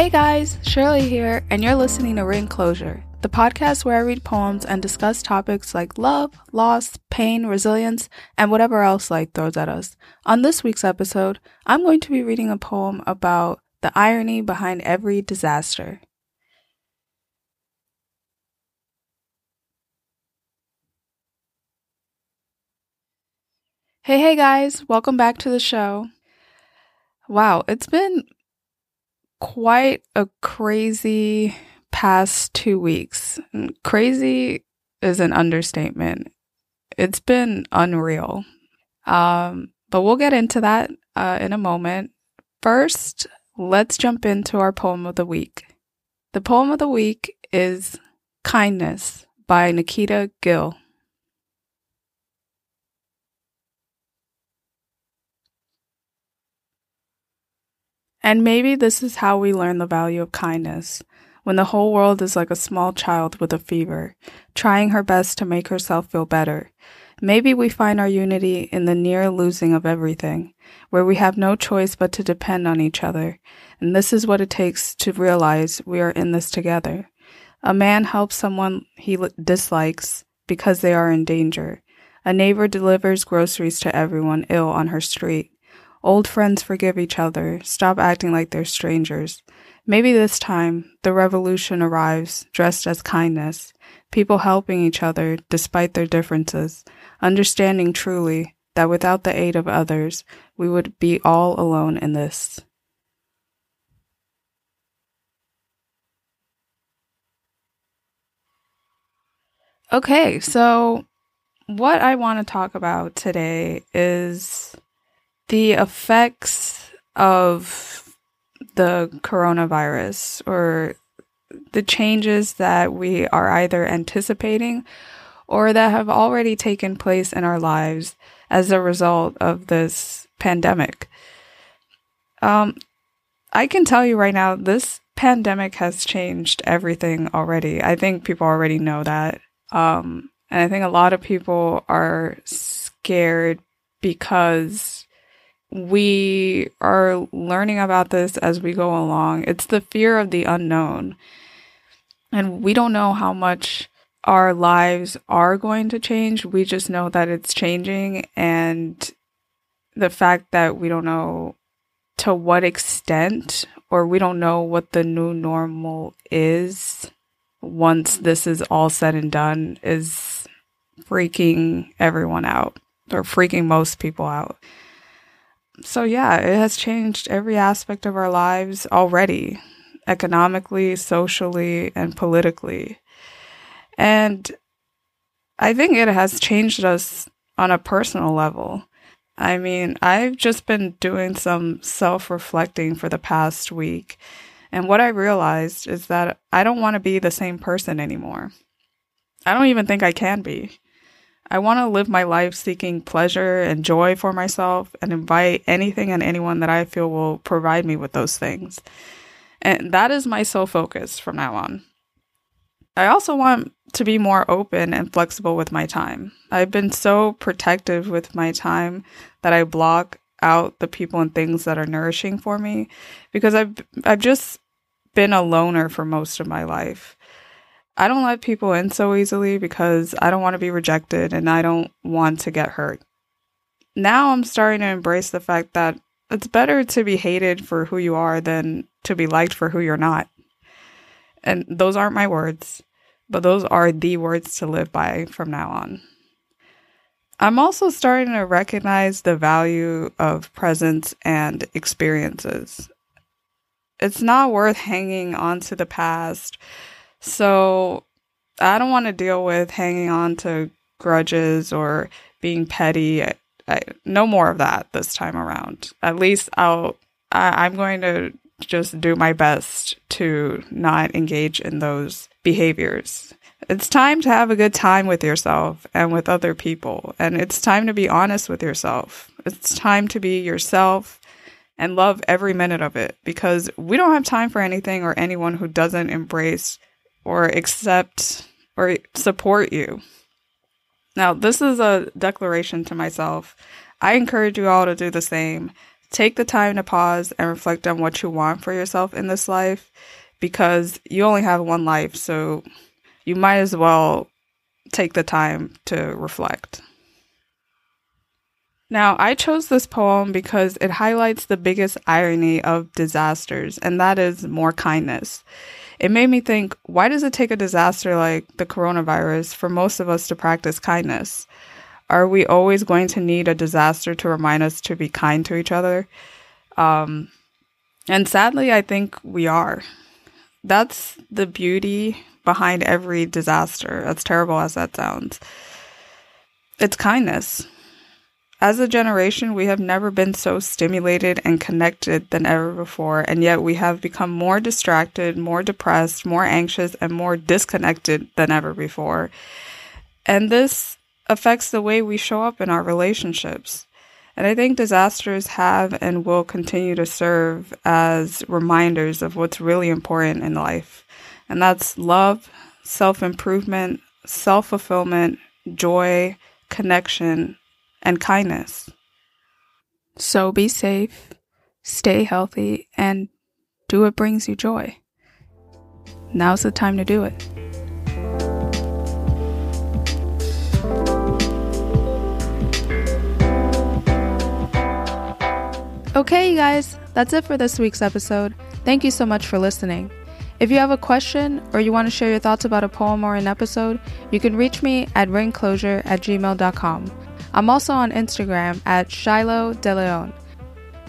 Hey guys, Shirley here, and you're listening to Ring Closure, the podcast where I read poems and discuss topics like love, loss, pain, resilience, and whatever else life throws at us. On this week's episode, I'm going to be reading a poem about the irony behind every disaster. Hey, hey guys, welcome back to the show. Wow, it's been quite a crazy past two weeks. Crazy is an understatement. It's been unreal. Um, but we'll get into that uh, in a moment. First, let's jump into our poem of the week. The poem of the week is Kindness by Nikita Gill. And maybe this is how we learn the value of kindness. When the whole world is like a small child with a fever, trying her best to make herself feel better. Maybe we find our unity in the near losing of everything, where we have no choice but to depend on each other. And this is what it takes to realize we are in this together. A man helps someone he dislikes because they are in danger. A neighbor delivers groceries to everyone ill on her street. Old friends forgive each other, stop acting like they're strangers. Maybe this time, the revolution arrives dressed as kindness, people helping each other despite their differences, understanding truly that without the aid of others, we would be all alone in this. Okay, so what I want to talk about today is the effects of the coronavirus or the changes that we are either anticipating or that have already taken place in our lives as a result of this pandemic. Um, I can tell you right now, this pandemic has changed everything already. I think people already know that. Um, and I think a lot of people are scared because we are learning about this as we go along. It's the fear of the unknown. And we don't know how much our lives are going to change. We just know that it's changing. And the fact that we don't know to what extent, or we don't know what the new normal is once this is all said and done, is freaking everyone out, or freaking most people out so yeah, it has changed every aspect of our lives already, economically, socially, and politically. And I think it has changed us on a personal level. I mean, I've just been doing some self reflecting for the past week. And what I realized is that I don't want to be the same person anymore. I don't even think I can be. I want to live my life seeking pleasure and joy for myself and invite anything and anyone that I feel will provide me with those things. And that is my sole focus from now on. I also want to be more open and flexible with my time. I've been so protective with my time that I block out the people and things that are nourishing for me because I've I've just been a loner for most of my life. I don't let people in so easily because I don't want to be rejected and I don't want to get hurt. Now I'm starting to embrace the fact that it's better to be hated for who you are than to be liked for who you're not. And those aren't my words, but those are the words to live by from now on. I'm also starting to recognize the value of presence and experiences. It's not worth hanging on to the past. So I don't want to deal with hanging on to grudges or being petty. I, I, no more of that this time around. At least I'll, I, I'm going to just do my best to not engage in those behaviors. It's time to have a good time with yourself and with other people. And it's time to be honest with yourself. It's time to be yourself and love every minute of it because we don't have time for anything or anyone who doesn't embrace or accept or support you. Now, this is a declaration to myself. I encourage you all to do the same. Take the time to pause and reflect on what you want for yourself in this life because you only have one life. So you might as well take the time to reflect. Now, I chose this poem because it highlights the biggest irony of disasters, and that is more kindness. It made me think why does it take a disaster like the coronavirus for most of us to practice kindness? Are we always going to need a disaster to remind us to be kind to each other? Um, and sadly, I think we are. That's the beauty behind every disaster, as terrible as that sounds. It's kindness. As a generation, we have never been so stimulated and connected than ever before, and yet we have become more distracted, more depressed, more anxious, and more disconnected than ever before. And this affects the way we show up in our relationships. And I think disasters have and will continue to serve as reminders of what's really important in life and that's love, self improvement, self fulfillment, joy, connection, and kindness. So be safe, stay healthy, and do what brings you joy. Now's the time to do it. Okay, you guys, that's it for this week's episode. Thank you so much for listening. If you have a question or you want to share your thoughts about a poem or an episode, you can reach me at ringclosure at gmail.com. I'm also on Instagram at Shiloh DeLeon.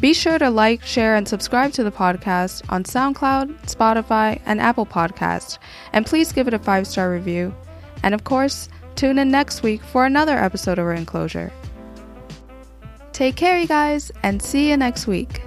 Be sure to like, share, and subscribe to the podcast on SoundCloud, Spotify, and Apple Podcasts, and please give it a five star review. And of course, tune in next week for another episode of Ring Closure. Take care, you guys, and see you next week.